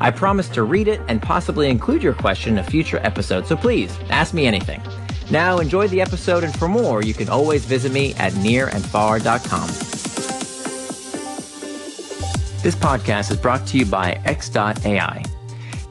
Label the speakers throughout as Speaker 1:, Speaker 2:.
Speaker 1: I promise to read it and possibly include your question in a future episode, so please ask me anything. Now, enjoy the episode, and for more, you can always visit me at nirandfar.com. This podcast is brought to you by X.AI.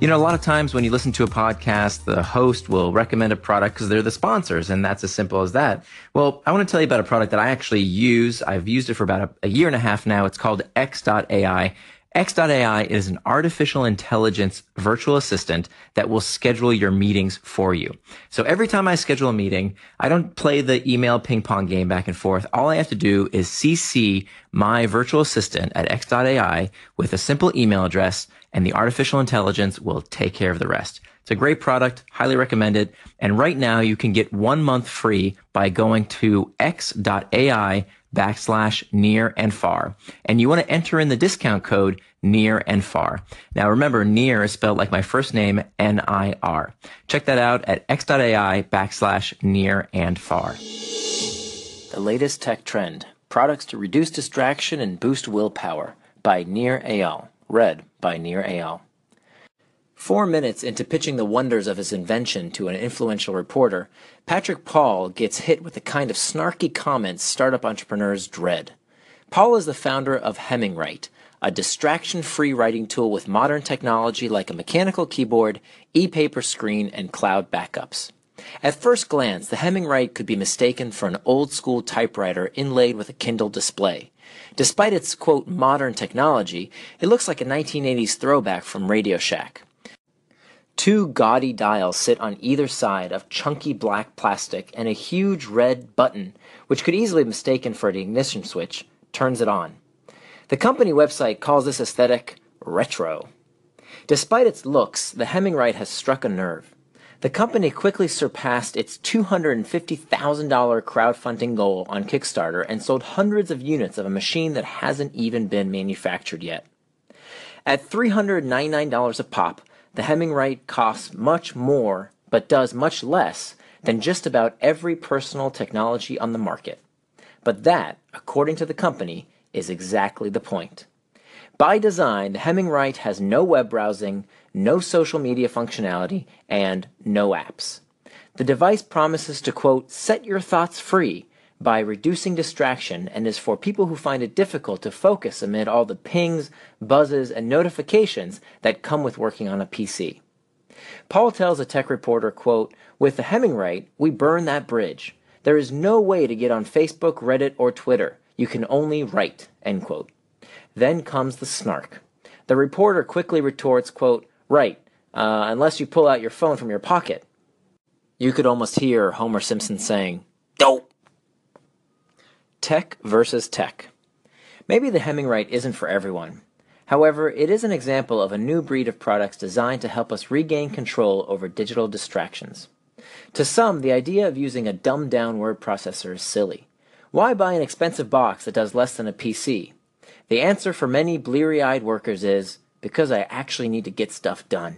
Speaker 1: You know, a lot of times when you listen to a podcast, the host will recommend a product because they're the sponsors, and that's as simple as that. Well, I want to tell you about a product that I actually use. I've used it for about a, a year and a half now. It's called X.AI. X.AI is an artificial intelligence virtual assistant that will schedule your meetings for you. So every time I schedule a meeting, I don't play the email ping pong game back and forth. All I have to do is CC my virtual assistant at X.AI with a simple email address and the artificial intelligence will take care of the rest. It's a great product, highly recommended. And right now you can get one month free by going to x.ai backslash near and far. And you want to enter in the discount code near and far. Now remember, near is spelled like my first name, N-I-R. Check that out at x.ai backslash near and far. The latest tech trend, products to reduce distraction and boost willpower by Nir Eyal, read by Nir Eyal. Four minutes into pitching the wonders of his invention to an influential reporter, Patrick Paul gets hit with the kind of snarky comments startup entrepreneurs dread. Paul is the founder of Hemingwrite, a distraction free writing tool with modern technology like a mechanical keyboard, e paper screen, and cloud backups. At first glance, the Hemingwrite could be mistaken for an old school typewriter inlaid with a Kindle display. Despite its quote modern technology, it looks like a 1980s throwback from Radio Shack. Two gaudy dials sit on either side of chunky black plastic, and a huge red button, which could easily be mistaken for an ignition switch, turns it on. The company website calls this aesthetic retro. Despite its looks, the Hemingwrite has struck a nerve. The company quickly surpassed its $250,000 crowdfunding goal on Kickstarter and sold hundreds of units of a machine that hasn't even been manufactured yet. At $399 a pop, the Hemingwrite costs much more but does much less than just about every personal technology on the market. But that, according to the company, is exactly the point. By design, the Hemingwrite has no web browsing, no social media functionality, and no apps. The device promises to quote, set your thoughts free by reducing distraction and is for people who find it difficult to focus amid all the pings, buzzes, and notifications that come with working on a PC. Paul tells a tech reporter, quote, With the Hemingwrite, we burn that bridge. There is no way to get on Facebook, Reddit, or Twitter. You can only write, end quote. Then comes the snark. The reporter quickly retorts, quote, Right, uh, unless you pull out your phone from your pocket. You could almost hear Homer Simpson saying, Dope. Tech versus tech. Maybe the Hemingwrite isn't for everyone. However, it is an example of a new breed of products designed to help us regain control over digital distractions. To some, the idea of using a dumbed down word processor is silly. Why buy an expensive box that does less than a PC? The answer for many bleary eyed workers is because I actually need to get stuff done.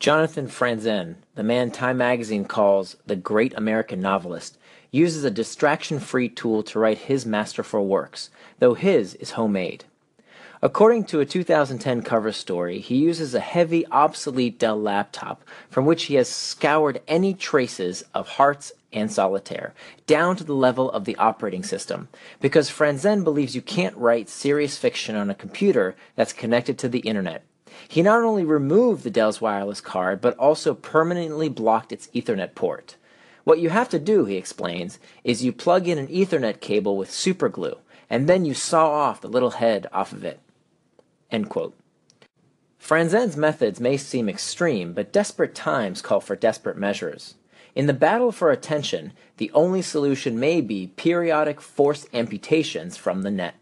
Speaker 1: Jonathan Franzen, the man Time magazine calls the great American novelist, uses a distraction free tool to write his masterful works, though his is homemade. According to a 2010 cover story, he uses a heavy, obsolete Dell laptop from which he has scoured any traces of Hearts and Solitaire, down to the level of the operating system, because Franzen believes you can't write serious fiction on a computer that's connected to the internet. He not only removed the Dell's wireless card, but also permanently blocked its Ethernet port. What you have to do, he explains, is you plug in an Ethernet cable with superglue, and then you saw off the little head off of it. End quote. Franzen's methods may seem extreme, but desperate times call for desperate measures. In the battle for attention, the only solution may be periodic forced amputations from the net.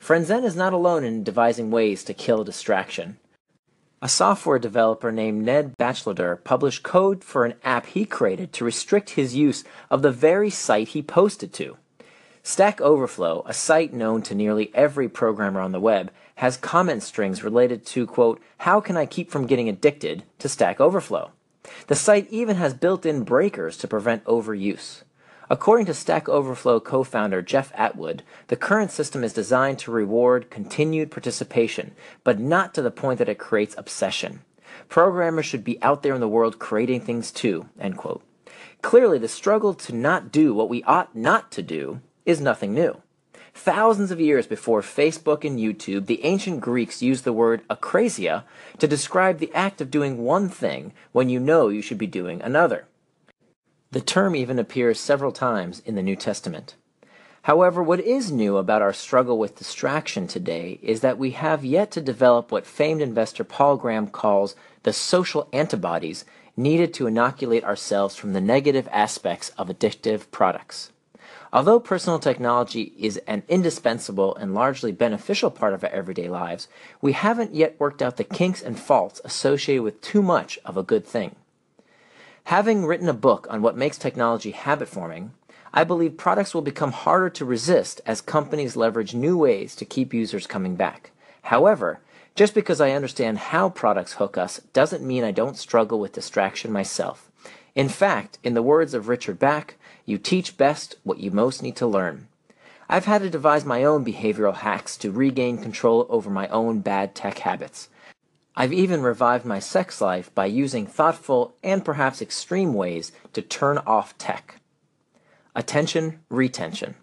Speaker 1: Franzen is not alone in devising ways to kill distraction. A software developer named Ned Batchelder published code for an app he created to restrict his use of the very site he posted to. Stack Overflow, a site known to nearly every programmer on the web, has comment strings related to, quote, how can I keep from getting addicted to Stack Overflow? The site even has built in breakers to prevent overuse. According to Stack Overflow co founder Jeff Atwood, the current system is designed to reward continued participation, but not to the point that it creates obsession. Programmers should be out there in the world creating things too. End quote. Clearly, the struggle to not do what we ought not to do is nothing new. Thousands of years before Facebook and YouTube, the ancient Greeks used the word akrasia to describe the act of doing one thing when you know you should be doing another. The term even appears several times in the New Testament. However, what is new about our struggle with distraction today is that we have yet to develop what famed investor Paul Graham calls the social antibodies needed to inoculate ourselves from the negative aspects of addictive products. Although personal technology is an indispensable and largely beneficial part of our everyday lives, we haven't yet worked out the kinks and faults associated with too much of a good thing. Having written a book on what makes technology habit forming, I believe products will become harder to resist as companies leverage new ways to keep users coming back. However, just because I understand how products hook us doesn't mean I don't struggle with distraction myself. In fact, in the words of Richard Bach, you teach best what you most need to learn. I've had to devise my own behavioral hacks to regain control over my own bad tech habits. I've even revived my sex life by using thoughtful and perhaps extreme ways to turn off tech. Attention retention.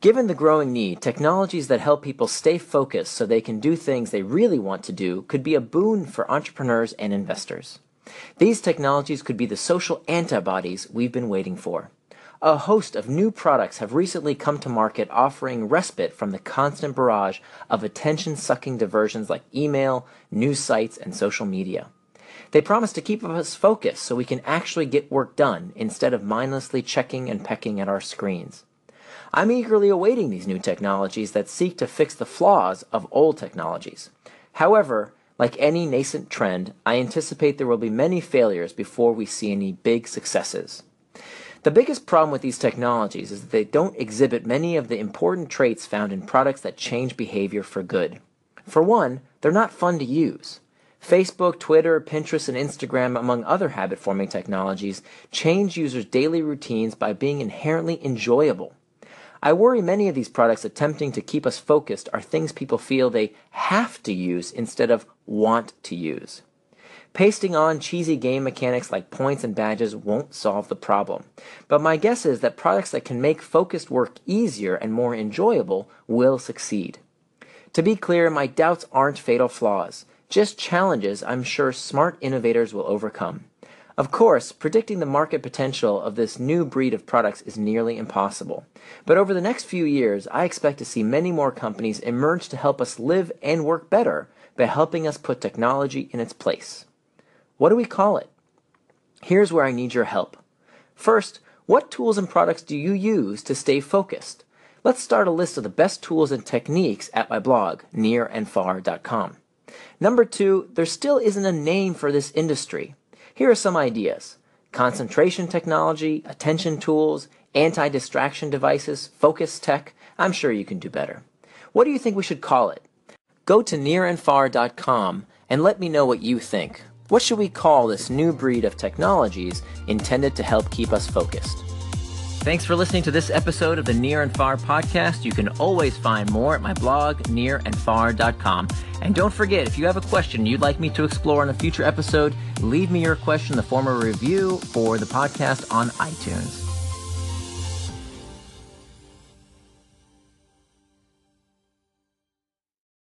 Speaker 1: Given the growing need, technologies that help people stay focused so they can do things they really want to do could be a boon for entrepreneurs and investors. These technologies could be the social antibodies we've been waiting for. A host of new products have recently come to market offering respite from the constant barrage of attention sucking diversions like email, news sites, and social media. They promise to keep us focused so we can actually get work done instead of mindlessly checking and pecking at our screens. I'm eagerly awaiting these new technologies that seek to fix the flaws of old technologies. However, like any nascent trend, I anticipate there will be many failures before we see any big successes. The biggest problem with these technologies is that they don't exhibit many of the important traits found in products that change behavior for good. For one, they're not fun to use. Facebook, Twitter, Pinterest, and Instagram, among other habit forming technologies, change users' daily routines by being inherently enjoyable. I worry many of these products attempting to keep us focused are things people feel they have to use instead of want to use. Pasting on cheesy game mechanics like points and badges won't solve the problem. But my guess is that products that can make focused work easier and more enjoyable will succeed. To be clear, my doubts aren't fatal flaws, just challenges I'm sure smart innovators will overcome. Of course, predicting the market potential of this new breed of products is nearly impossible. But over the next few years, I expect to see many more companies emerge to help us live and work better by helping us put technology in its place. What do we call it? Here's where I need your help. First, what tools and products do you use to stay focused? Let's start a list of the best tools and techniques at my blog, nirandfar.com. Number two, there still isn't a name for this industry. Here are some ideas concentration technology, attention tools, anti distraction devices, focus tech. I'm sure you can do better. What do you think we should call it? Go to nirandfar.com and let me know what you think. What should we call this new breed of technologies intended to help keep us focused? Thanks for listening to this episode of the Nir and Far podcast. You can always find more at my blog, nirandfar.com. And don't forget, if you have a question you'd like me to explore in a future episode, leave me your question in the form of a review for the podcast on iTunes.